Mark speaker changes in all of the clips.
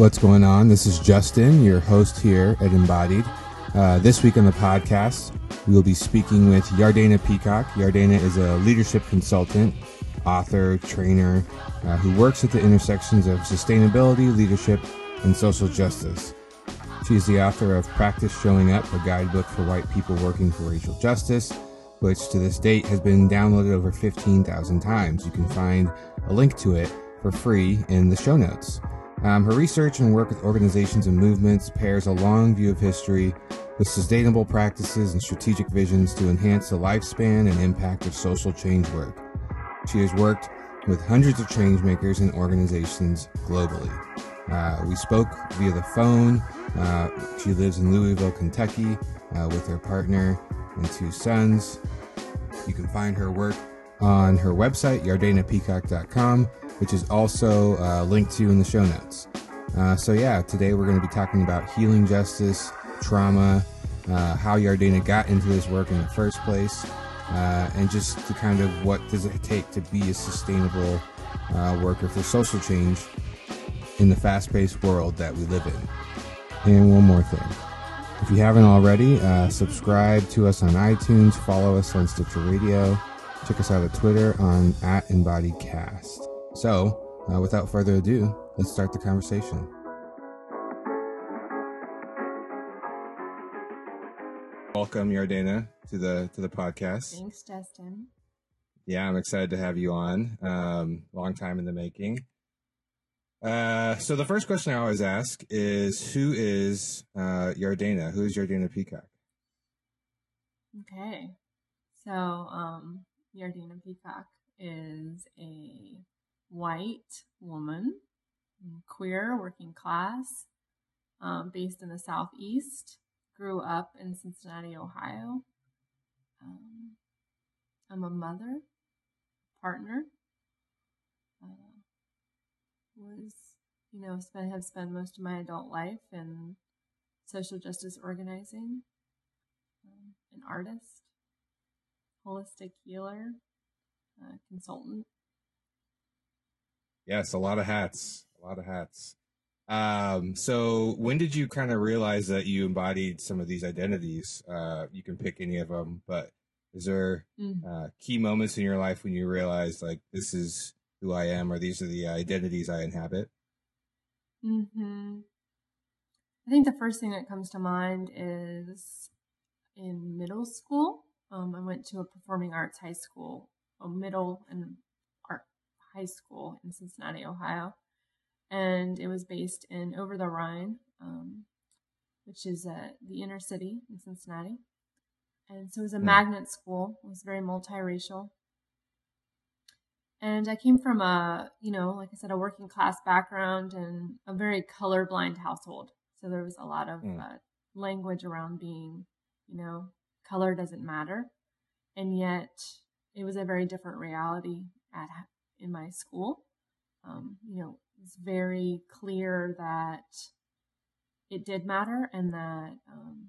Speaker 1: What's going on? This is Justin, your host here at Embodied. Uh, this week on the podcast, we will be speaking with Jardana Peacock. Jardana is a leadership consultant, author, trainer uh, who works at the intersections of sustainability, leadership, and social justice. She is the author of Practice Showing Up, a guidebook for white people working for racial justice, which to this date has been downloaded over 15,000 times. You can find a link to it for free in the show notes. Um, her research and work with organizations and movements pairs a long view of history with sustainable practices and strategic visions to enhance the lifespan and impact of social change work. She has worked with hundreds of changemakers and organizations globally. Uh, we spoke via the phone. Uh, she lives in Louisville, Kentucky, uh, with her partner and two sons. You can find her work on her website, jardanapeacock.com, which is also uh, linked to in the show notes. Uh, so, yeah, today we're going to be talking about healing justice, trauma, uh, how Jardana got into this work in the first place, uh, and just to kind of what does it take to be a sustainable uh, worker for social change in the fast-paced world that we live in. And one more thing. If you haven't already, uh, subscribe to us on iTunes, follow us on Stitcher Radio, check us out on Twitter on at EmbodiedCast. So, uh, without further ado, let's start the conversation. Welcome, Jardana, to the to the podcast.
Speaker 2: Thanks, Justin.
Speaker 1: Yeah, I'm excited to have you on. Um, long time in the making. Uh, so the first question I always ask is, who is uh, Jardana? Who is Jardana Peacock?
Speaker 2: Okay, so um, Jardana Peacock is a white woman, queer, working class, um, based in the southeast. Grew up in Cincinnati, Ohio. Um, I'm a mother, partner. Uh, was, you know, spent, have spent most of my adult life in social justice organizing, um, an artist, holistic healer, uh, consultant.
Speaker 1: Yes, a lot of hats, a lot of hats. Um, so when did you kind of realize that you embodied some of these identities? Uh, you can pick any of them, but is there
Speaker 2: Mm.
Speaker 1: uh, key moments in your life when you realized like this is who I am, or these are the identities I inhabit?
Speaker 2: hmm I think the first thing that comes to mind is in middle school. Um, I went to a performing arts high school, a middle and high school in Cincinnati, Ohio, and it was based in Over the Rhine, um, which is uh, the inner city in Cincinnati. And so it was a
Speaker 1: Hmm.
Speaker 2: magnet school. It was very multiracial. And I came from a, you know, like I said, a working class background and a very colorblind household. So there was a lot of
Speaker 1: Mm.
Speaker 2: uh, language around being, you know, color doesn't matter. And yet it was a very different reality at in my school. Um, you know, it's very clear that it did matter and that um,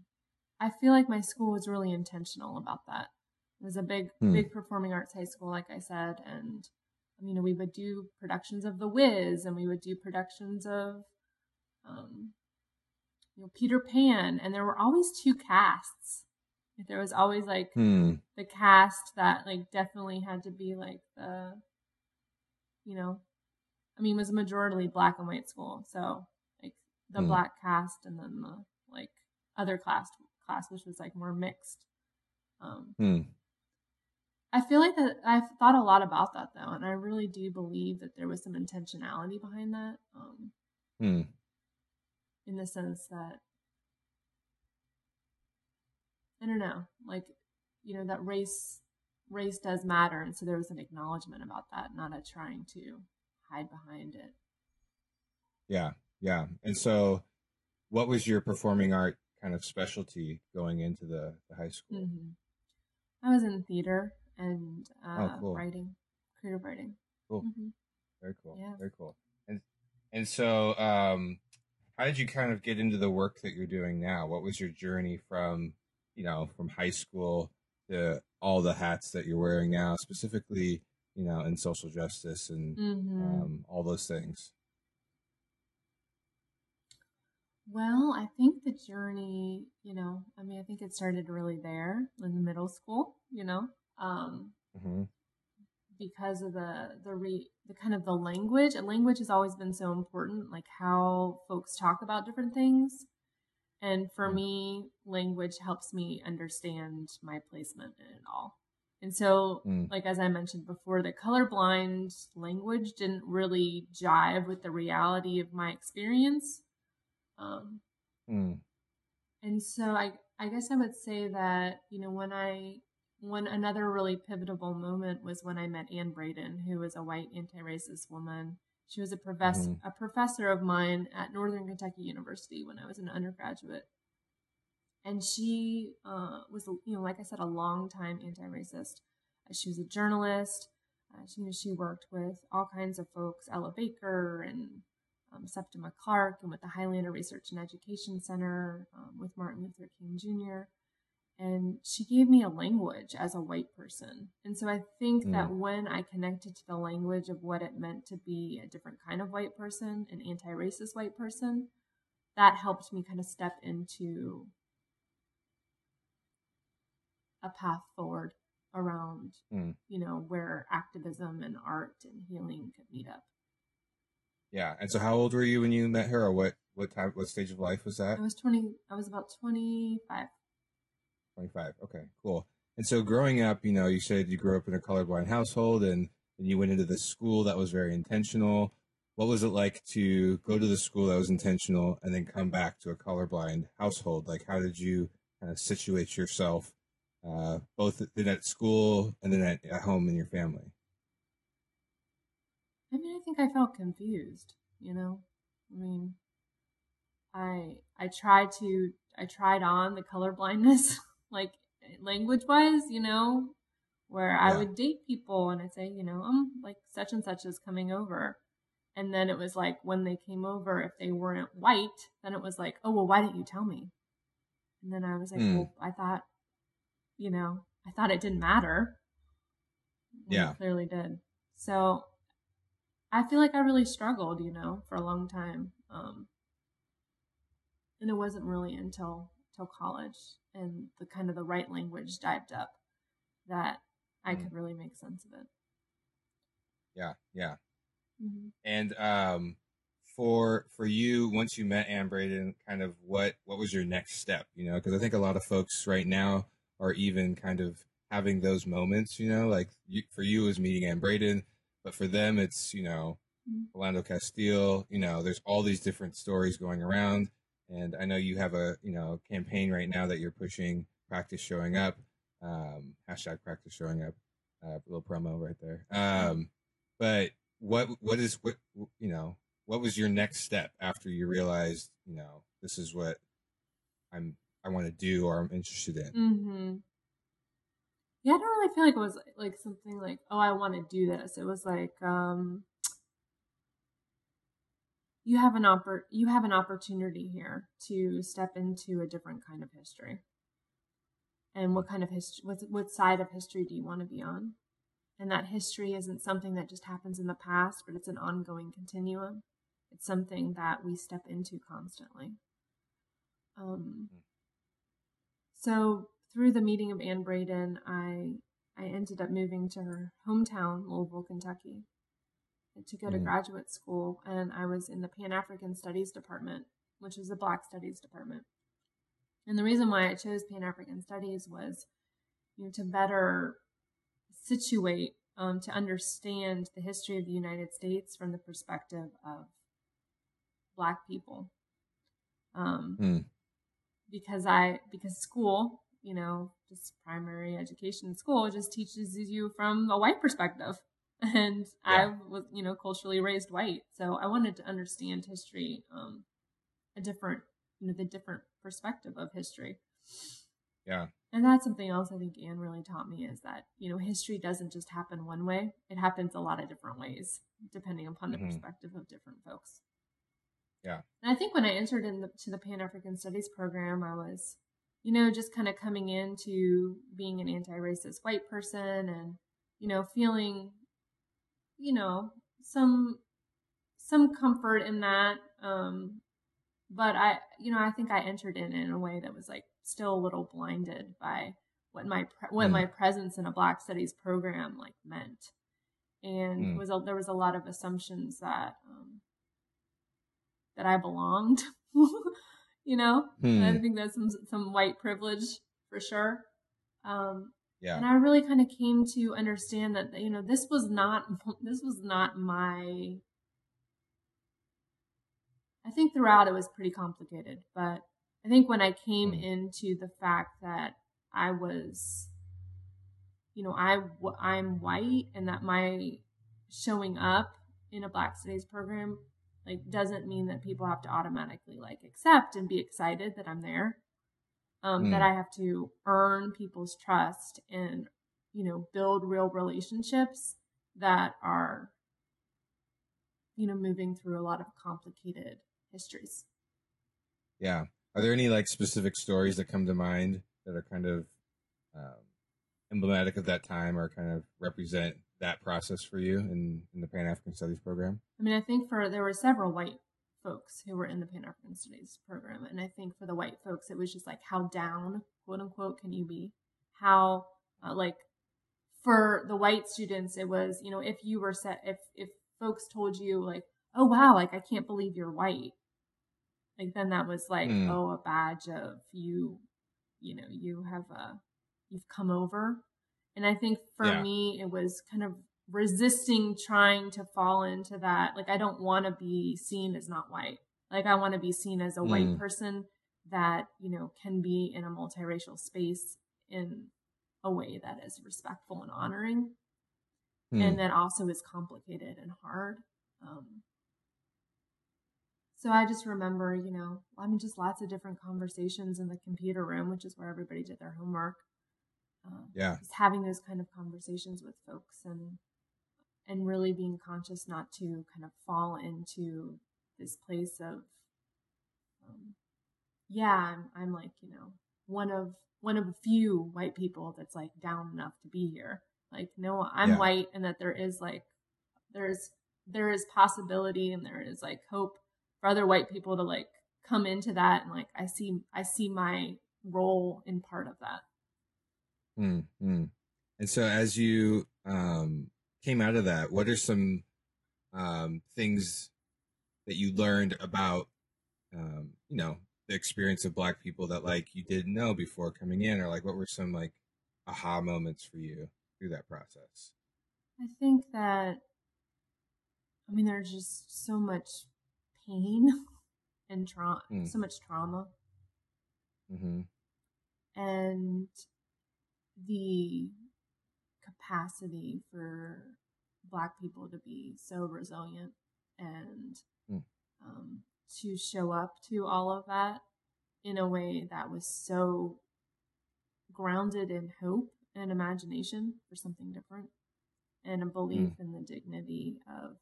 Speaker 2: I feel like my school was really intentional about that. It was a big,
Speaker 1: Hmm.
Speaker 2: big performing arts high school, like I said, and you know we would do productions of The Wiz, and we would do productions of, um, you know, Peter Pan, and there were always two casts. There was always like
Speaker 1: Hmm.
Speaker 2: the cast that like definitely had to be like the, you know, I mean, it was a majority black and white school, so like the
Speaker 1: Hmm.
Speaker 2: black cast and then the like other class class which was like more mixed. Um,
Speaker 1: Hmm.
Speaker 2: I feel like that I've thought a lot about that though, and I really do believe that there was some intentionality behind that. Um,
Speaker 1: Hmm.
Speaker 2: in the sense that I don't know, like you know that race race does matter, and so there was an acknowledgement about that, not a trying to hide behind it.
Speaker 1: Yeah, yeah. And so, what was your performing art kind of specialty going into the, the high school?
Speaker 2: hmm I was in theater and uh,
Speaker 1: Oh, cool.
Speaker 2: writing, creative writing.
Speaker 1: Cool.
Speaker 2: hmm
Speaker 1: Very cool.
Speaker 2: Yeah.
Speaker 1: Very cool. And and so, um, how did you kind of get into the work that you're doing now? What was your journey from, you know, from high school to all the hats that you're wearing now, specifically, you know, in social justice and
Speaker 2: hmm
Speaker 1: um, all those things?
Speaker 2: Well, I think the journey, you know, I mean, I think it started really there in the middle school, you know, um, mm-hmm. because of the the re the kind of the language. And language has always been so important, like how folks talk about different things. And for mm-hmm. me, language helps me understand my placement in it all. And so, mm. like as I mentioned before, the colorblind language didn't really jive with the reality of my experience. Um, mm. And so, I I guess I would say that you know when I when another really pivotal moment was when I met Anne Braden, who was a white anti-racist woman. She was a professor mm-hmm. a professor of mine at Northern Kentucky University when I was an undergraduate and she uh, was, you know, like I said, a long time anti-racist. Uh, she was a journalist. Uh, she, you know, she worked with all kinds of folks, Ella Baker and um, Septima Clark, and with the Highlander Research and Education Center, um, with Martin Luther King Jr. And she gave me a language as a white person. And so I think mm. that when I connected to the language of what it meant to be a different kind of white person, an anti racist white person, that helped me kind of step into a path forward around mm. you know where activism and art and healing could meet up
Speaker 1: yeah and so how old were you when you met her or what what time what stage of life was that
Speaker 2: i was 20 i was about 25
Speaker 1: 25 okay cool and so growing up you know you said you grew up in a colorblind household and and you went into this school that was very intentional what was it like to go to the school that was intentional and then come back to a colorblind household like how did you kind of situate yourself uh, both then at school and then at, at home in your family?
Speaker 2: I mean, I think I felt confused, you know? I mean, I I tried to I tried on the color blindness like language wise, you know, where yeah. I would date people and I'd say, you know, um like such and such is coming over. And then it was like when they came over, if they weren't white, then it was like, oh well, why didn't you tell me? And then I was like, mm. well, I thought you know, I thought it didn't matter.
Speaker 1: Yeah.
Speaker 2: It clearly did. So I feel like I really struggled, you know, for a long time. Um, and it wasn't really until till college and the kind of the right language dived up that I mm. could really make sense of it.
Speaker 1: Yeah, yeah. Mm-hmm. And um, for for you, once you met Anne Braden, kind of what what was your next step? You know, because I think a lot of folks right now are even kind of having those moments, you know, like you, for you is meeting Anne Braden, but for them it's, you know, mm-hmm. Castile, you know, there's all these different stories going around. And I know you have a, you know, campaign right now that you're pushing practice showing up, um, hashtag practice showing up, uh, little promo right there. Um, but what, what is, what, you know, what was your next step after you realized, you know, this is what I'm I want to do or I'm interested in.
Speaker 2: Mm-hmm. Yeah, I don't really feel like it was like something like, oh, I want to do this. It was like, um, you have an oppor- you have an opportunity here to step into a different kind of history. And what kind of history, what, what side of history do you want to be on? And that history isn't something that just happens in the past, but it's an ongoing continuum. It's something that we step into constantly. Um. So through the meeting of Anne Braden, I I ended up moving to her hometown, Louisville, Kentucky, to go to mm. graduate school, and I was in the Pan African Studies department, which is the Black Studies department. And the reason why I chose Pan African Studies was, you know, to better situate, um, to understand the history of the United States from the perspective of Black people. Um, mm because I because school, you know, just primary education school just teaches you from a white perspective. And yeah. I was, you know, culturally raised white. So I wanted to understand history, um, a different, you know, the different perspective of history.
Speaker 1: Yeah.
Speaker 2: And that's something else I think Anne really taught me is that, you know, history doesn't just happen one way. It happens a lot of different ways, depending upon the mm-hmm. perspective of different folks.
Speaker 1: Yeah.
Speaker 2: And I think when I entered into the, the Pan African Studies program, I was, you know, just kind of coming into being an anti racist white person and, you know, feeling, you know, some some comfort in that. Um, but I, you know, I think I entered in in a way that was like still a little blinded by what my what mm. my presence in a Black Studies program like meant, and mm. was a, there was a lot of assumptions that um, that I belonged. you know, mm. I think that's some some white privilege for sure. Um, yeah. And I really kind of came to understand that you know this was not this was not my. I think throughout it was pretty complicated, but I think when I came mm. into the fact that I was, you know, I I'm white and that my showing up in a Black Studies program like doesn't mean that people have to automatically like accept and be excited that I'm there. Um, mm. That I have to earn people's trust and you know build real relationships that are you know moving through a lot of complicated histories.
Speaker 1: Yeah. Are there any like specific stories that come to mind that are kind of um, emblematic of that time or kind of represent that process for you in, in the Pan African Studies program?
Speaker 2: I mean, I think for there were several white folks who were in the Pan African Studies program, and I think for the white folks, it was just like, how down, quote unquote, can you be? How, uh, like, for the white students, it was, you know, if you were set, if if folks told you like, oh wow, like I can't believe you're white, like then that was like, mm. oh, a badge of you, you know, you have a, you've come over and I think for yeah. me, it was kind of resisting trying to fall into that. Like, I don't want to be seen as not white. Like, I want to be seen as a mm. white person that, you know, can be in a multiracial space in a way that is respectful and honoring. Mm. And that also is complicated and hard. Um, so I just remember, you know, I mean, just lots of different conversations in the computer room, which is where everybody did their homework.
Speaker 1: Um, yeah.
Speaker 2: Just having those kind of conversations with folks and and really being conscious not to kind of fall into this place of um, yeah I'm, I'm like you know one of one of a few white people that's like down enough to be here like no i'm yeah. white and that there is like there's there is possibility and there is like hope for other white people to like come into that and like i see i see my role in part of that
Speaker 1: Mm, mm. And so, as you um, came out of that, what are some um, things that you learned about, um, you know, the experience of Black people that like you didn't know before coming in, or like what were some like aha moments for you through that process?
Speaker 2: I think that, I mean, there's just so much pain and trauma, mm. so much trauma. Mm-hmm. And the capacity for black people to be so resilient and mm. um, to show up to all of that in a way that was so grounded in hope and imagination for something different and a belief mm. in the dignity of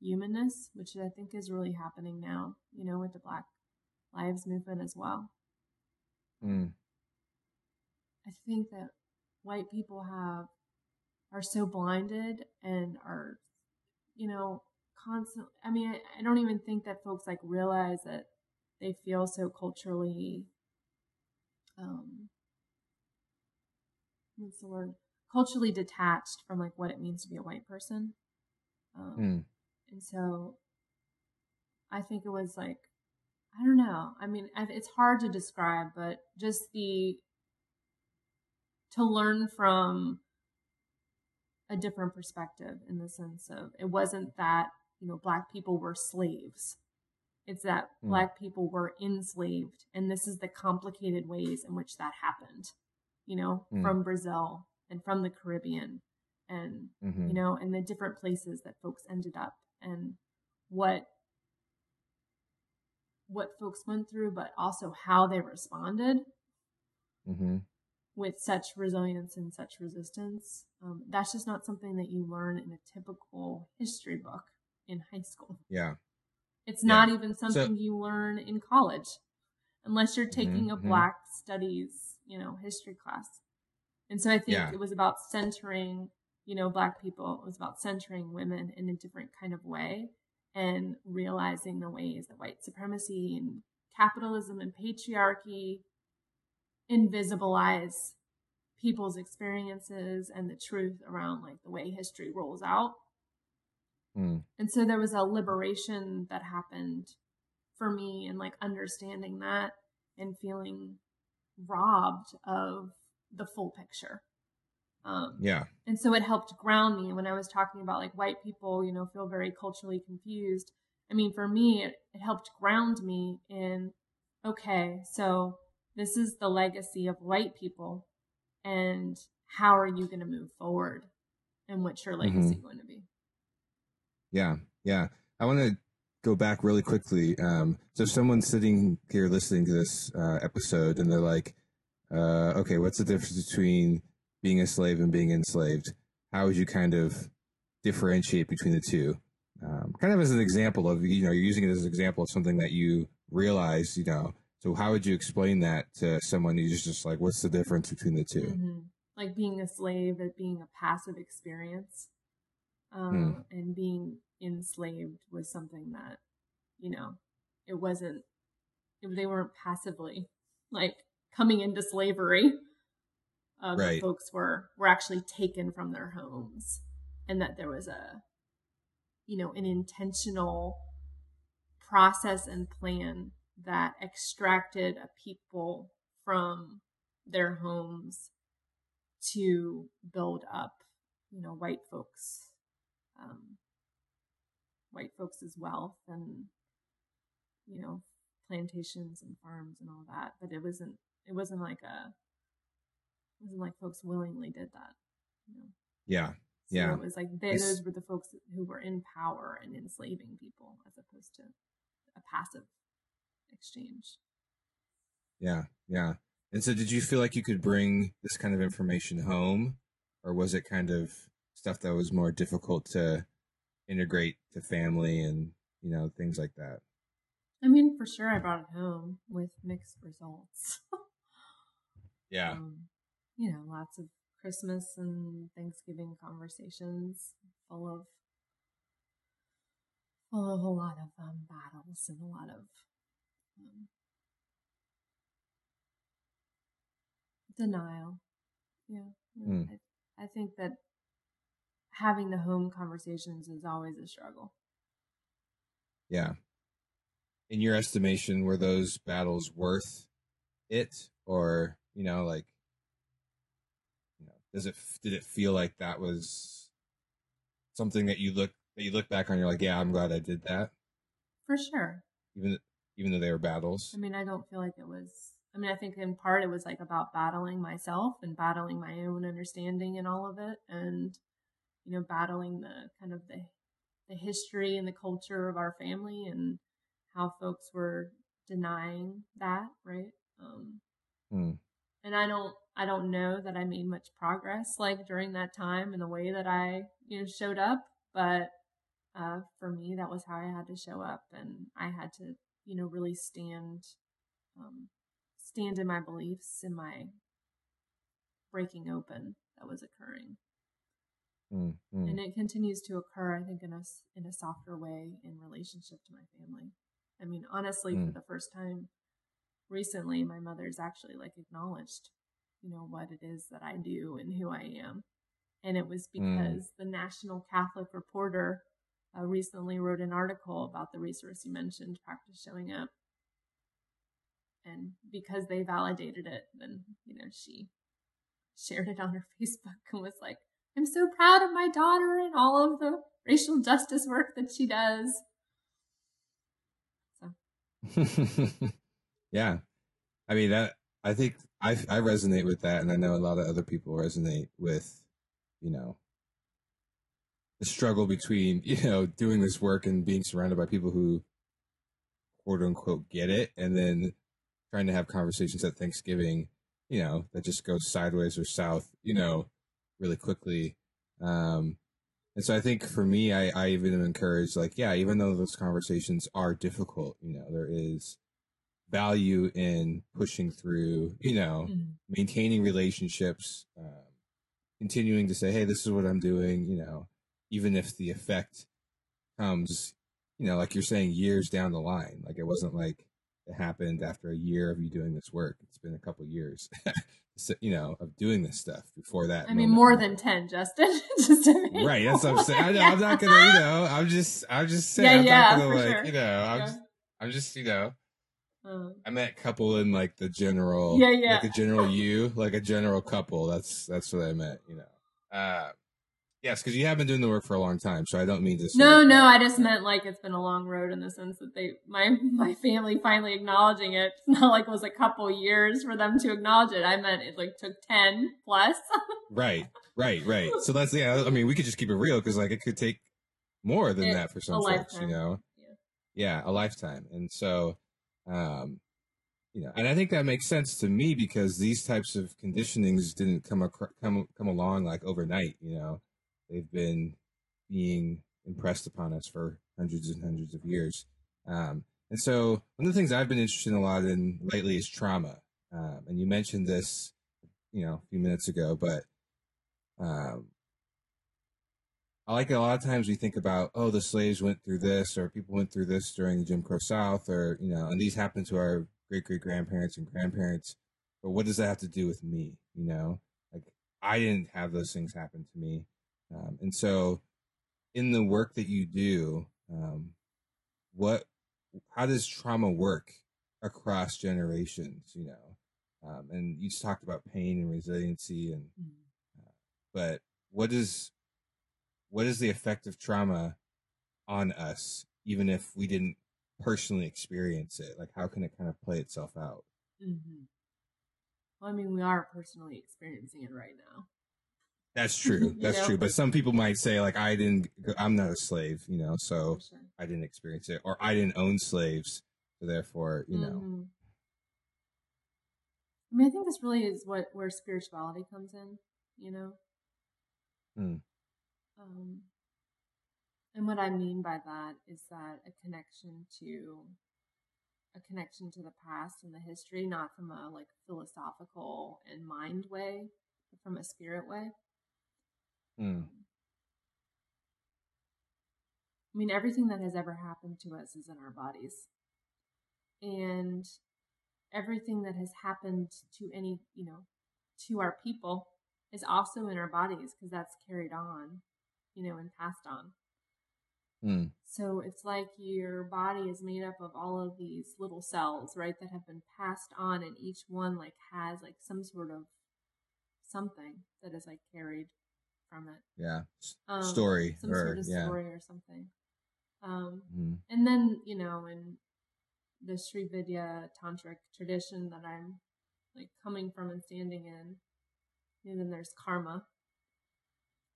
Speaker 2: humanness, which I think is really happening now, you know, with the Black Lives Movement as well. Mm. I think that white people have are so blinded and are, you know, constantly. I mean, I, I don't even think that folks like realize that they feel so culturally, um, what's the word? Culturally detached from like what it means to be a white person. Um, mm. And so I think it was like, I don't know. I mean, it's hard to describe, but just the to learn from a different perspective in the sense of it wasn't that you know black people were slaves it's that mm. black people were enslaved and this is the complicated ways in which that happened you know mm. from brazil and from the caribbean and mm-hmm. you know and the different places that folks ended up and what what folks went through but also how they responded mm-hmm with such resilience and such resistance. Um, that's just not something that you learn in a typical history book in high school.
Speaker 1: Yeah.
Speaker 2: It's yeah. not even something so, you learn in college unless you're taking mm-hmm, a mm-hmm. black studies, you know, history class. And so I think yeah. it was about centering, you know, black people. It was about centering women in a different kind of way and realizing the ways that white supremacy and capitalism and patriarchy invisibilize people's experiences and the truth around like the way history rolls out. Mm. And so there was a liberation that happened for me and like understanding that and feeling robbed of the full picture.
Speaker 1: Um, yeah.
Speaker 2: And so it helped ground me when I was talking about like white people, you know, feel very culturally confused. I mean, for me, it, it helped ground me in, okay, so this is the legacy of white people and how are you going to move forward and what's your mm-hmm. legacy mm-hmm. going to be?
Speaker 1: Yeah. Yeah. I want to go back really quickly. Um, so if someone's sitting here listening to this uh, episode and they're like, uh, okay, what's the difference between being a slave and being enslaved? How would you kind of differentiate between the two? Um, kind of as an example of, you know, you're using it as an example of something that you realize, you know, so how would you explain that to someone who's just like, what's the difference between the 2 mm-hmm.
Speaker 2: Like being a slave, it being a passive experience, um, mm. and being enslaved was something that, you know, it wasn't. They weren't passively like coming into slavery. Uh, right. Folks were were actually taken from their homes, and that there was a, you know, an intentional process and plan that extracted a people from their homes to build up, you know, white folks, um, white folks' wealth and, you know, plantations and farms and all that. But it wasn't, it wasn't like a, it wasn't like folks willingly did that. You know?
Speaker 1: Yeah. So yeah.
Speaker 2: It was like they, those were the folks who were in power and enslaving people as opposed to a passive exchange.
Speaker 1: Yeah, yeah. And so, did you feel like you could bring this kind of information home, or was it kind of stuff that was more difficult to integrate to family and you know things like that?
Speaker 2: I mean, for sure, I brought it home with mixed results.
Speaker 1: yeah. Um,
Speaker 2: you know, lots of Christmas and Thanksgiving conversations full of full of a lot of um, battles and a lot of um, denial. Yeah. Mm. I, I think that having the home conversations is always a struggle.
Speaker 1: Yeah. In your estimation, were those battles worth it, or you know, like, you know, does it did it feel like that was something that you look that you look back on? You're like, yeah, I'm glad I did that.
Speaker 2: For sure.
Speaker 1: Even even though they were battles?
Speaker 2: I mean, I don't feel like it was. I mean, I think in part it was like about battling myself and battling my own understanding and all of it, and you know, battling the kind of the the history and the culture of our family and how folks were denying that, right? Um, hmm. And I don't, I don't know that I made much progress like during that time in the way that I, you know, showed up, but uh, for me, that was how I had to show up, and I had to you know, really stand, um, stand in my beliefs in my breaking open that was occurring. Mm-hmm. And it continues to occur, I think, in a, in a softer way in relationship to my family. I mean, honestly, mm. for the first time recently, my mother's actually like acknowledged, you know, what it is that I do and who I am. And it was mm. because mm. the National Catholic Reporter uh, recently wrote an article about the resource you mentioned, Practice Showing Up. And because they validated it, then, you know, she shared it on her Facebook and was like, I'm so proud of my daughter and all of the racial justice work that she does.
Speaker 1: So. yeah. I mean, that, I think I, I resonate with that. And I know a lot of other people resonate with, you know, the struggle between you know doing this work and being surrounded by people who quote unquote get it and then trying to have conversations at thanksgiving you know that just goes sideways or south you know really quickly um and so i think for me i i even encourage like yeah even though those conversations are difficult you know there is value in pushing through you know mm-hmm. maintaining relationships um, continuing to say hey this is what i'm doing you know even if the effect comes, you know, like you're saying, years down the line. Like it wasn't like it happened after a year of you doing this work. It's been a couple years, so, you know, of doing this stuff before that.
Speaker 2: I mean, more than 10, Justin. just
Speaker 1: right. That's what I'm saying. I know, I'm not going to, you know, I'm just, I'm just saying,
Speaker 2: yeah,
Speaker 1: I'm
Speaker 2: yeah,
Speaker 1: not going to like,
Speaker 2: sure.
Speaker 1: you know, I'm,
Speaker 2: Yeah.
Speaker 1: just, I'm just, you know,
Speaker 2: Um,
Speaker 1: I met couple in like the general,
Speaker 2: Yeah, yeah.
Speaker 1: like a general you, like a general couple. That's, that's what I meant, you know. Uh, yes, because you have been doing the work for a long time, so I don't mean to.
Speaker 2: no, no, I just meant like it's been a long road in the sense that they, my, my family finally acknowledging it. It's not like it was a couple years for them to acknowledge it. I meant it like took 10 plus.
Speaker 1: Right, right, right. So that's yeah. I mean, we could just keep it real because like it could take more than
Speaker 2: It-
Speaker 1: that for some folks,
Speaker 2: lifetime.
Speaker 1: you know.
Speaker 2: Yeah.
Speaker 1: Yeah, a lifetime, and so, um, you know, and I think that makes sense to me because these types of conditionings didn't come acro- come come along like overnight. You know, they've been being impressed upon us for hundreds and hundreds of years. Um, and so, one of the things I've been interested in a lot in lately is trauma. Um, and you mentioned this, you know, a few minutes ago, but um, I like it. a lot of times we think about, oh, the slaves went through this, or people went through this during the Jim Crow South, or you know, and these happened to our great great grandparents and grandparents. But what does that have to do with me? You know, like I didn't have those things happen to me, um, and so in the work that you do, um, what, how does trauma work across generations? You know, um, and you just talked about pain and resiliency and but what is what is the effect of trauma on us even if we didn't personally experience it like how can it kind of play itself out
Speaker 2: hmm Well, I mean, we are personally experiencing it right now.
Speaker 1: That's true that's
Speaker 2: know?
Speaker 1: true but some people might say like i didn't i'm not a slave you know so
Speaker 2: sure.
Speaker 1: i didn't experience it or i didn't own slaves so therefore you know
Speaker 2: Mhm. I mean, I think this really is what where spirituality comes in. You know.
Speaker 1: Hmm.
Speaker 2: Um, and what I mean by that is that a connection to a connection to the past and the history, not from a like philosophical and mind way, but from a spirit way.
Speaker 1: Hmm.
Speaker 2: I mean, everything that has ever happened to us is in our bodies. And everything that has happened to any, you know, to our people is also in our bodies because that's carried on, you know, and passed on.
Speaker 1: Hmm.
Speaker 2: So it's like your body is made up of all of these little cells, right, that have been passed on, and each one like has like some sort of something that is like carried from it.
Speaker 1: yeah
Speaker 2: Um,
Speaker 1: story
Speaker 2: some
Speaker 1: or
Speaker 2: sort of
Speaker 1: yeah
Speaker 2: or something. Um,
Speaker 1: Hmm.
Speaker 2: and then you know, in the Sri Vidya tantric tradition that I'm like coming from and standing in, and then there's karma,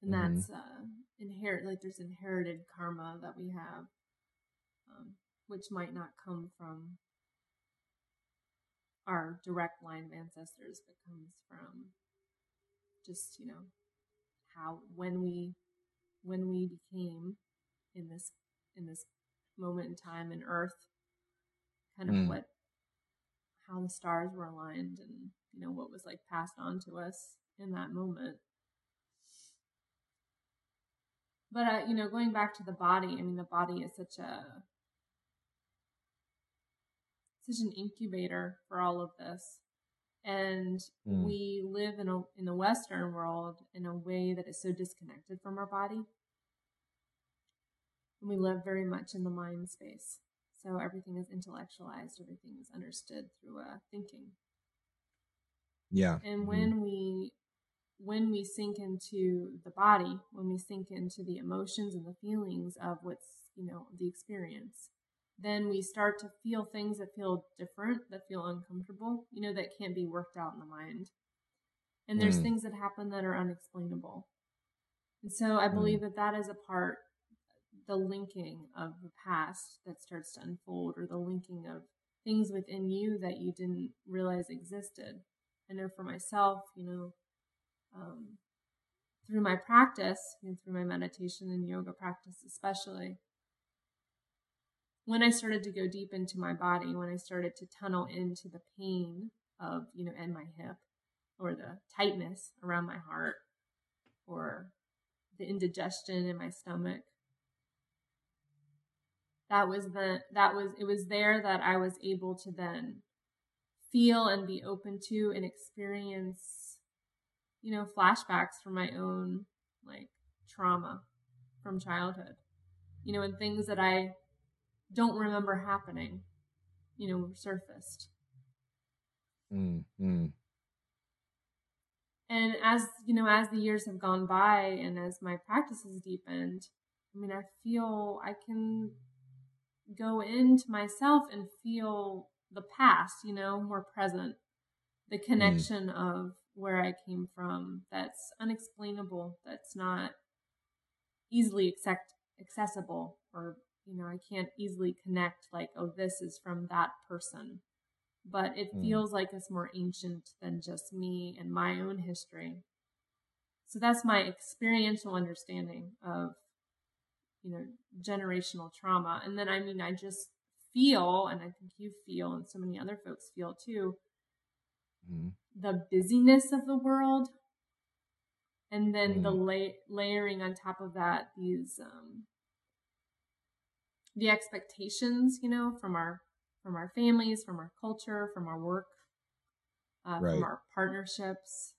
Speaker 2: and
Speaker 1: Mhm.
Speaker 2: that's uh, inherit like there's inherited karma that we have, um, which might not come from our direct line of ancestors, but comes from just you know how when we when we became in this in this moment in time in earth kind of
Speaker 1: Mm.
Speaker 2: what how the stars were aligned and you know what was like passed on to us in that moment but uh, you know going back to the body i mean the body is such a such an incubator for all of this and
Speaker 1: Mm.
Speaker 2: we live in a in the western world in a way that is so disconnected from our body and we live very much in the mind space so everything is intellectualized everything is understood through uh, thinking
Speaker 1: yeah
Speaker 2: and
Speaker 1: Mhm.
Speaker 2: when we when we sink into the body when we sink into the emotions and the feelings of what's you know the experience then we start to feel things that feel different that feel uncomfortable you know that can't be worked out in the mind. And there's
Speaker 1: Mm.
Speaker 2: things that happen that are unexplainable. And so i believe that that is a part the linking of the past that starts to unfold or the linking of things within you that you didn't realize existed. I know for myself, you know, um, through my practice, you know, through my meditation and yoga practice, especially, when I started to go deep into my body, when I started to tunnel into the pain of, you know, in my hip or the tightness around my heart or the indigestion in my stomach, that was the that was it was there that I was able to then feel and be open to and experience you know flashbacks from my own like trauma from childhood. You know and things that I don't remember happening you know surfaced
Speaker 1: mm, mm.
Speaker 2: and as you know as the years have gone by and as my practice has deepened i mean i feel i can go into myself and feel the past, you know, more present, the mm. connection mm. of where I came from that's unexplainable, that's not easily accept, accessible, or, you know, I can't easily connect like, oh, this is from that person. But it mm. feels like it's more ancient than just me and my own history. So that's my experiential understanding of you know, generational trauma. And then, I mean, I just feel, and I think you feel, and so many other folks feel too, mm-hmm. the busyness of the world. And then mm-hmm. the la- layering on top of that, these, um, the expectations, you know, from our, from our families, from our culture, from our work, uh, right. from our partnerships,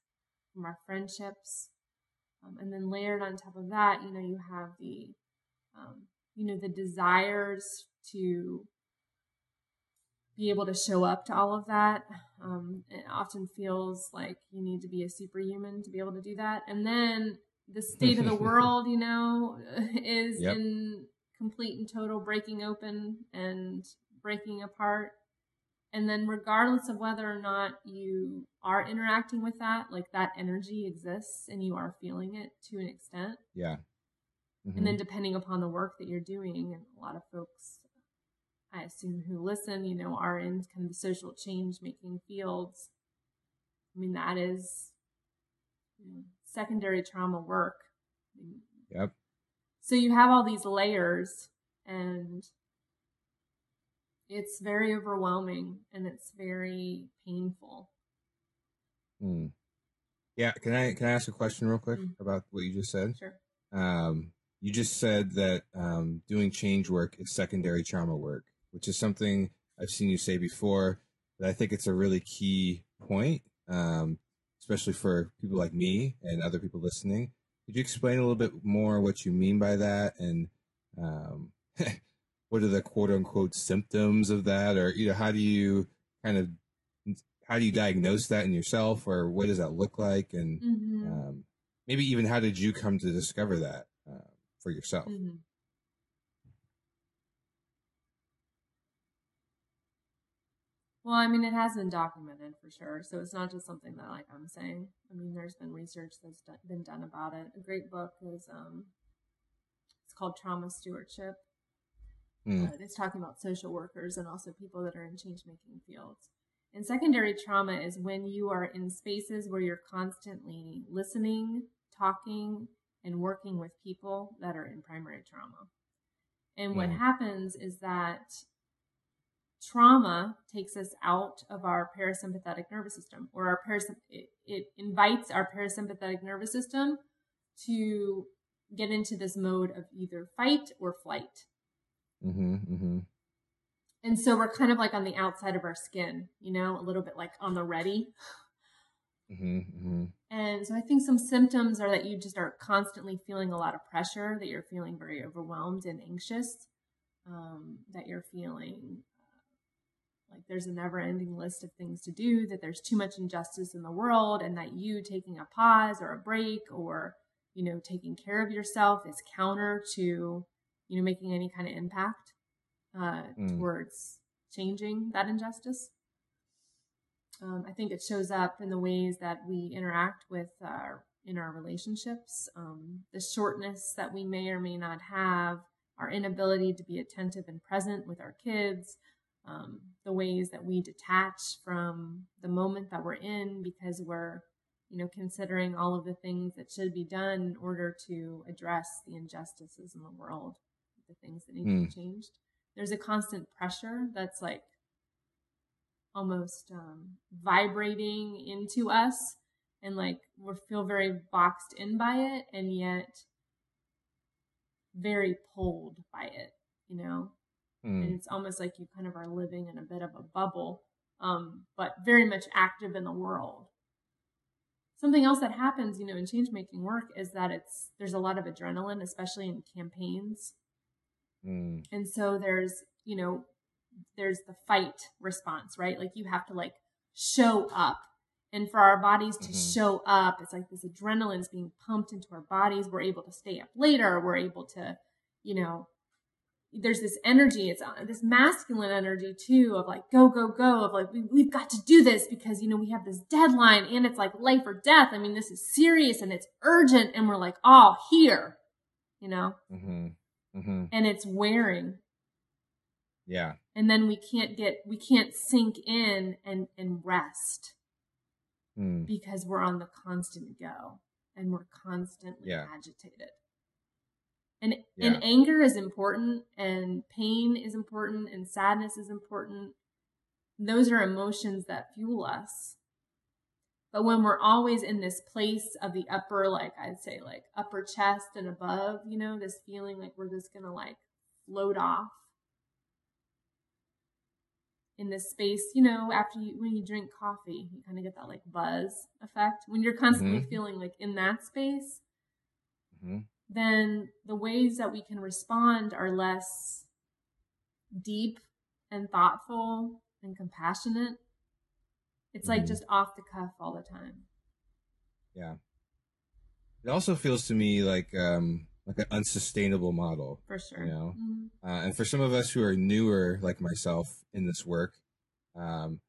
Speaker 2: from our friendships. Um, and then layered on top of that, you know, you have the um, you know, the desires to be able to show up to all of that. Um, it often feels like you need to be a superhuman to be able to do that. And then the state of the world, you know, is yep. in complete and total breaking open and breaking apart. And then, regardless of whether or not you are interacting with that, like that energy exists and you are feeling it to an extent.
Speaker 1: Yeah.
Speaker 2: Mm-hmm. And then depending upon the work that you're doing, and a lot of folks, I assume, who listen, you know, are in kind of the social change making fields. I mean, that is you know, secondary trauma work.
Speaker 1: Yep.
Speaker 2: So you have all these layers, and it's very overwhelming and it's very painful.
Speaker 1: Hmm. Yeah, can I can I ask a question real quick mm-hmm. about what you just said?
Speaker 2: Sure.
Speaker 1: Um, you just said that um, doing change work is secondary trauma work, which is something I've seen you say before. But I think it's a really key point, um, especially for people like me and other people listening. Could you explain a little bit more what you mean by that, and um, what are the quote unquote symptoms of that, or you know, how do you kind of how do you diagnose that in yourself, or what does that look like, and mm-hmm. Um, maybe even how did you come to discover that? Uh, for yourself. Mm-hmm.
Speaker 2: Well, I mean, it has been documented for sure. So it's not just something that like I'm saying. I mean, there's been research that's been done about it. A great book is um, it's called Trauma Stewardship. Mm. Uh, it's talking about social workers and also people that are in change making fields. And secondary trauma is when you are in spaces where you're constantly listening, talking, and working with people that are in primary trauma. And what mm. happens is that trauma takes us out of our parasympathetic nervous system or our parasymp- it, it invites our parasympathetic nervous system to get into this mode of either fight or flight. Mm-hmm, mm-hmm. And so we're kind of like on the outside of our skin, you know, a little bit like on the ready. Mm-hmm, mm-hmm. And so I think some symptoms are that you just are constantly feeling a lot of pressure, that you're feeling very overwhelmed and anxious, um, that you're feeling like there's a never ending list of things to do, that there's too much injustice in the world, and that you taking a pause or a break or, you know, taking care of yourself is counter to, you know, making any kind of impact uh, mm. towards changing that injustice. Um, I think it shows up in the ways that we interact with our in our relationships, um, the shortness that we may or may not have, our inability to be attentive and present with our kids, um, the ways that we detach from the moment that we're in because we're, you know, considering all of the things that should be done in order to address the injustices in the world, the things that need mm. to be hmm. changed. There's a constant pressure that's like almost um, vibrating into us and like we feel very boxed in by it and yet very pulled by it you know Mm. And it's almost like you kind of are living in a bit of a bubble, um, but very much active in the world. Something else that happens, you know, in change making work is that it's there's a lot of adrenaline, especially in campaigns. Mm. And so there's, you know, there's the fight response, right? Like you have to like show up. And for our bodies to mm-hmm. show up, it's like this adrenaline's being pumped into our bodies. We're able to stay up later. We're able to, you know, there's this energy. It's uh, this masculine energy too of like, go, go, go of like, we, we've got to do this because, you know, we have this deadline and it's like life or death. I mean, this is serious and it's urgent. And we're like, oh, here, you know, mm-hmm. Mm-hmm. and it's wearing
Speaker 1: yeah.
Speaker 2: And then we can't get, we can't sink in and, and rest mm. because we're on the constant go and we're constantly yeah. agitated. And, yeah. and anger is important and pain is important and sadness is important. Those are emotions that fuel us. But when we're always in this place of the upper, like I'd say, like upper chest and above, you know, this feeling like we're just gonna like float off in this space, you know, after you, when you drink coffee, you kind of get that like buzz effect. When you're constantly mm-hmm. feeling like in that space, mm-hmm. Then the ways that we can respond are less deep and thoughtful and compassionate. It's mm-hmm. like just off the cuff all the time.
Speaker 1: Yeah. It also feels to me like um like an unsustainable model.
Speaker 2: For sure.
Speaker 1: You know, mm-hmm. uh, and for some of us who are newer, like myself, in this work, um,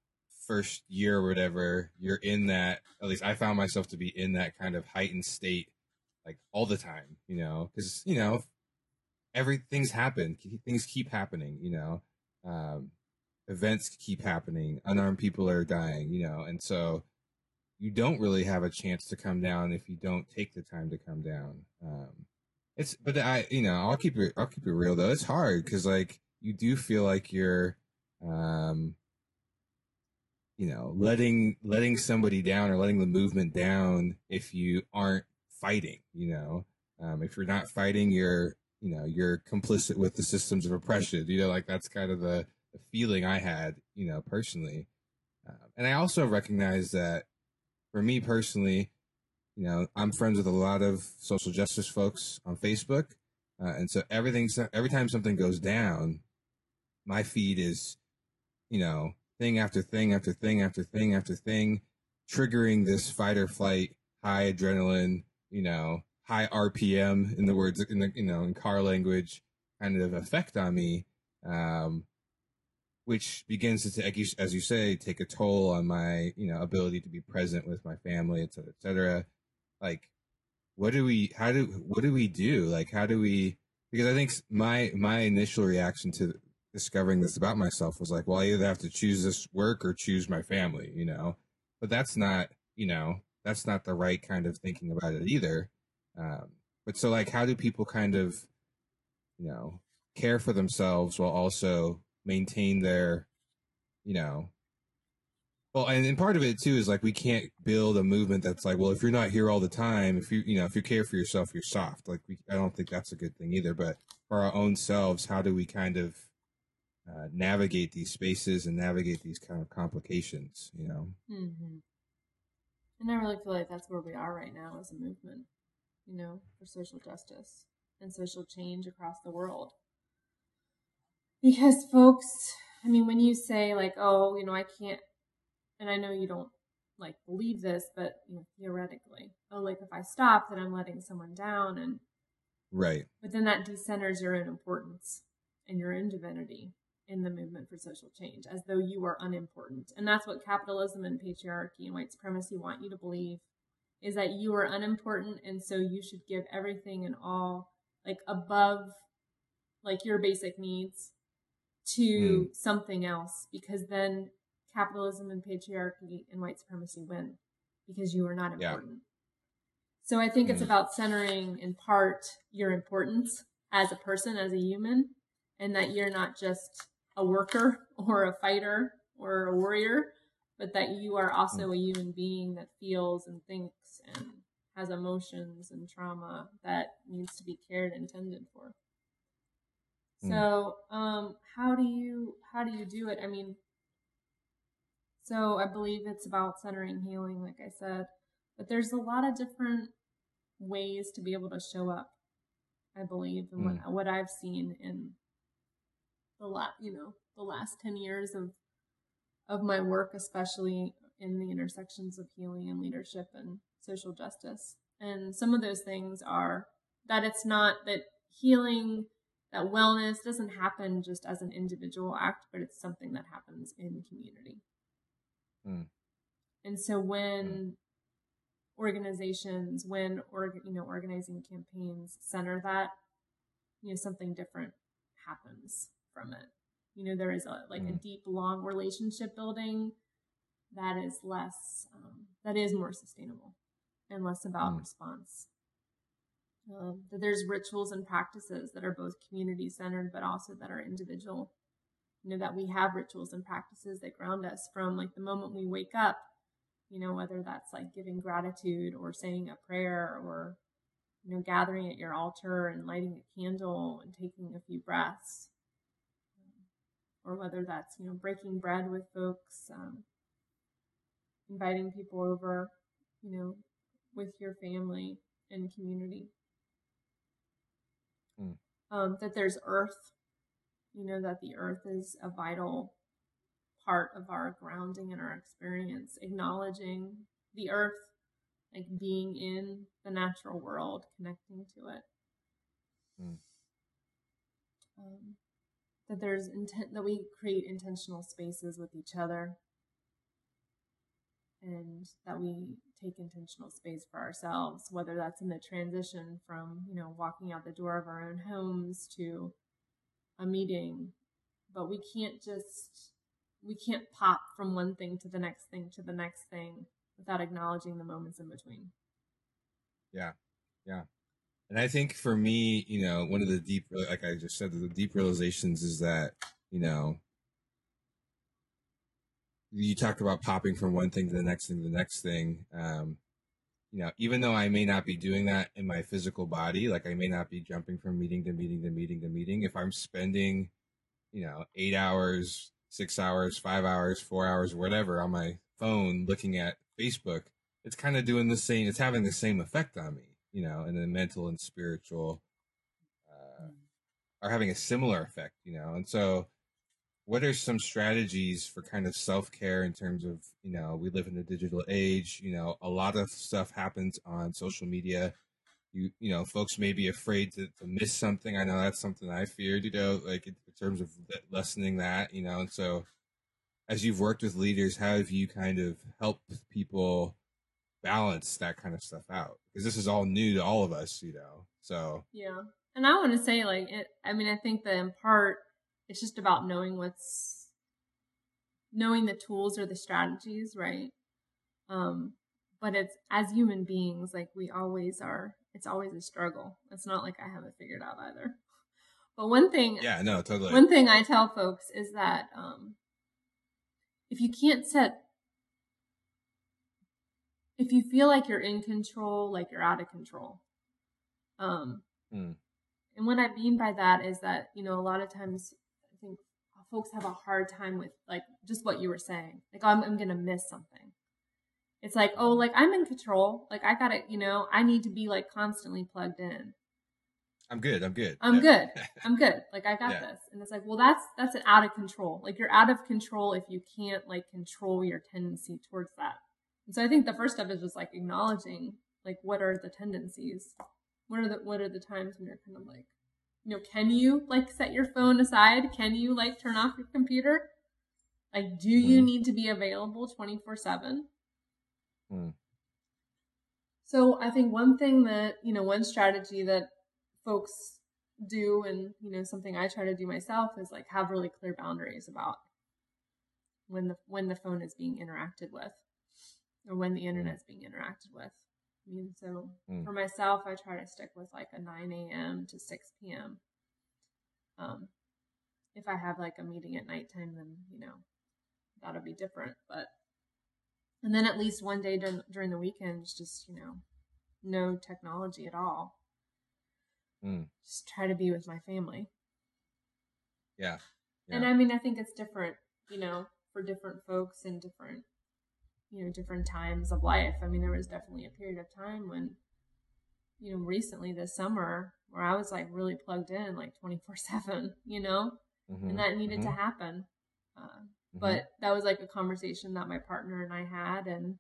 Speaker 1: first year or whatever, you're in that. At least I found myself to be in that kind of heightened state, like all the time. You know, because you know, everything's happened. Things keep happening. You know, um, events keep happening. Unarmed people are dying. You know, and so you don't really have a chance to come down if you don't take the time to come down. Um, it's but I you know I'll keep it I'll keep it real though. It's hard because like you do feel like you're um you know letting letting somebody down or letting the movement down if you aren't fighting. You know um, if you're not fighting, you're you know you're complicit with the systems of oppression. You know like that's kind of the, the feeling I had you know personally, um, and I also recognize that for me personally you know, I'm friends with a lot of social justice folks on Facebook, uh, and so everything every time something goes down, my feed is, you know, thing after thing after thing after thing after thing, triggering this fight or flight, high adrenaline, you know, high RPM in the words in the you know in car language kind of effect on me, um, which begins to, as you say, take a toll on my you know ability to be present with my family, et cetera, et cetera. Like what do we how do what do we do? Like how do we because i think my my initial reaction to discovering this about myself was like well i either have to choose this work or choose my family you know? But that's not you know that's not the right kind of thinking about it either um, but so like how do people kind of you know care for themselves while also maintain their you know well, and, and part of it too is like we can't build a movement that's like, well, if you're not here all the time, if you you know if you care for yourself, you're soft. Like we, I don't think that's a good thing either. But for our own selves, how do we kind of uh, navigate these spaces and navigate these kind of complications? You know.
Speaker 2: Mm-hmm. And I really feel like that's where we are right now as a movement. You know, for social justice and social change across the world. Because folks, I mean, when you say like, oh, you know, I can't and I know you don't like believe this, but you know, theoretically, oh, like if I stop, then I'm letting someone down, and
Speaker 1: right.
Speaker 2: But then that decenters your own importance and your own divinity in the movement for social change, as though you are unimportant, and that's what capitalism and patriarchy and white supremacy want you to believe is that you are unimportant, and so you should give everything and all like above like your basic needs to mm. something else because then capitalism and patriarchy and white supremacy win because you are not important. Yeah. So I think mm. it's about centering in part your importance as a person, as a human, and that you're not just a worker or a fighter or a warrior, but that you are also mm. a human being that feels and thinks and has emotions and trauma that needs to be cared and tended for. Mm. So, um, how do you how do you do it? I mean, so I believe it's about centering healing, like I said, but there's a lot of different ways to be able to show up. I believe, and mm. what what I've seen in the last, you know, the last ten years of of my work, especially in the intersections of healing and leadership and social justice. And some of those things are that it's not that healing, that wellness doesn't happen just as an individual act, but it's something that happens in community. Mm. And so when mm. organizations, when or you know organizing campaigns center that, you know something different happens from it. You know there is a, like mm. a deep, long relationship building that is less, um, that is more sustainable and less about mm. response. Um, that there's rituals and practices that are both community centered, but also that are individual. You know, that we have rituals and practices that ground us from like the moment we wake up, you know, whether that's like giving gratitude or saying a prayer or, you know, gathering at your altar and lighting a candle and taking a few breaths. Or whether that's, you know, breaking bread with folks, um, inviting people over, you know, with your family and community. Mm. Um, that there's earth, you know, that the earth is a vital part of our grounding and our experience, acknowledging the earth, like being in the natural world, connecting to it. Mm. Um, that there's intent that we create intentional spaces with each other and that we take intentional space for ourselves, whether that's in the transition from, you know, walking out the door of our own homes to a meeting. But we can't just, we can't pop from one thing to the next thing to the next thing without acknowledging the moments in between.
Speaker 1: Yeah. Yeah. And I think for me, you know, one of the deep, like I just said, the deep realizations is that, you know, you talked about popping from one thing to the next thing to the next thing. Um, you know, even though I may not be doing that in my physical body, like I may not be jumping from meeting to meeting to meeting to meeting, if I'm spending, you know, eight hours, six hours, five hours, four hours, whatever on my phone looking at Facebook, it's kind of doing the same, it's having the same effect on me, you know, and the mental and spiritual uh, mm. are having a similar effect, you know, and so what are some strategies for kind of self-care in terms of you know we live in a digital age you know a lot of stuff happens on social media. You you know folks may be afraid to, to miss something. I know that's something i feared you know like in terms of lessening that you know? And so as you've worked with leaders how have you kind of helped people balance that kind of stuff out because this is all new to all of us you know so
Speaker 2: yeah and i want to say like it i mean i think that in part it's just about knowing what's knowing the tools or the strategies, right? Um, but it's as human beings, like we always are, it's always a struggle. It's not like I have it figured out either. But one thing,
Speaker 1: yeah, no, totally.
Speaker 2: One thing I tell folks is that um, if you can't set, if you feel like you're in control, like you're out of control, um, mm. and what I mean by that is that you know a lot of times I think folks have a hard time with like just what you were saying. Like, oh, I'm, I'm going to miss something. It's like, oh, like I'm in control. Like I got to, you know, I need to be like constantly plugged in.
Speaker 1: I'm good. I'm good.
Speaker 2: I'm yeah. good. I'm good. Like I got yeah. this. And it's like, well, that's, that's an out of control. Like you're out of control if you can't like control your tendency towards that. And so I think the first step is just like acknowledging like what are the tendencies? What are the, what are the times when you're kind of like, you know, can you like set your phone aside? Can you like turn off your computer? Like, do you mm. need to be available 24 7? Mm. So I think one thing that, you know, one strategy that folks do and, you know, something I try to do myself is like have really clear boundaries about when the when the phone is being interacted with or when the internet is being interacted with. I mean, so mm. for myself, I try to stick with like a 9 a.m. to 6 p.m. Um, if I have like a meeting at nighttime, then, you know, that'll be different. But, and then at least one day during, during the weekends, just, you know, no technology at all. Mm. Just try to be with my family.
Speaker 1: Yeah. yeah.
Speaker 2: And I mean, I think it's different, you know, for different folks and different, you know, different times of life. I mean, there was definitely a period of time when, you know, recently this summer where I was like really plugged in like 24 seven, you know, mm-hmm. and that needed mm-hmm. to happen. Uh, mm-hmm. But that was like a conversation that my partner and I had. And,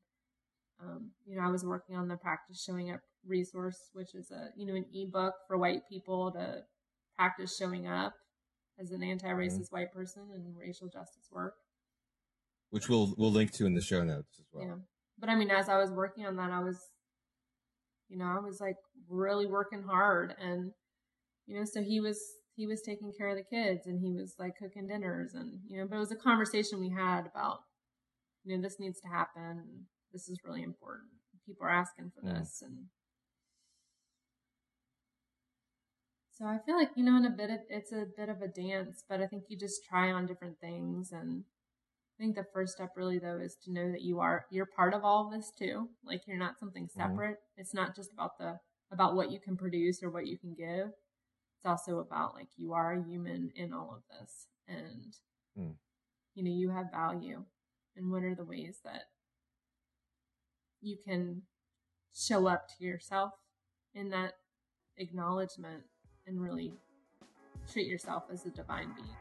Speaker 2: um, you know, I was working on the practice showing up resource, which is a, you know, an ebook for white people to practice showing up as an anti-racist mm-hmm. white person and racial justice work.
Speaker 1: Which we'll, we'll link to in the show notes as well. Yeah.
Speaker 2: But I mean, as I was working on that, I was, you know, I was like really working hard and, you know, so he was he was taking care of the kids and he was like cooking dinners and you know but it was a conversation we had about you know this needs to happen this is really important people are asking for mm. this and so i feel like you know in a bit of it's a bit of a dance but i think you just try on different things and i think the first step really though is to know that you are you're part of all of this too like you're not something mm-hmm. separate mm. it's not just about the about what you can produce or what you can give it's also about like you are a human in all of this and mm. you know you have value and what are the ways that you can show up to yourself in that acknowledgement and really treat yourself as a divine being.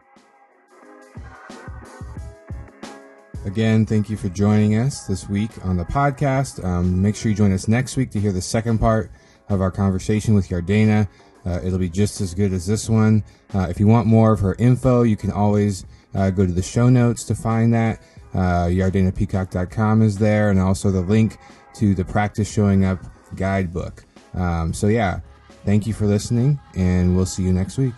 Speaker 1: Again, thank you for joining us this week on the podcast. Um, make sure you join us next week to hear the second part of our conversation with Jardana. Uh, it'll be just as good as this one. Uh, if you want more of her info, you can always uh, go to the show notes to find that. Uh, JardanaPeacock.com is there, and also the link to the Practice Showing Up guidebook. Um, so, yeah, thank you for listening, and we'll see you next week.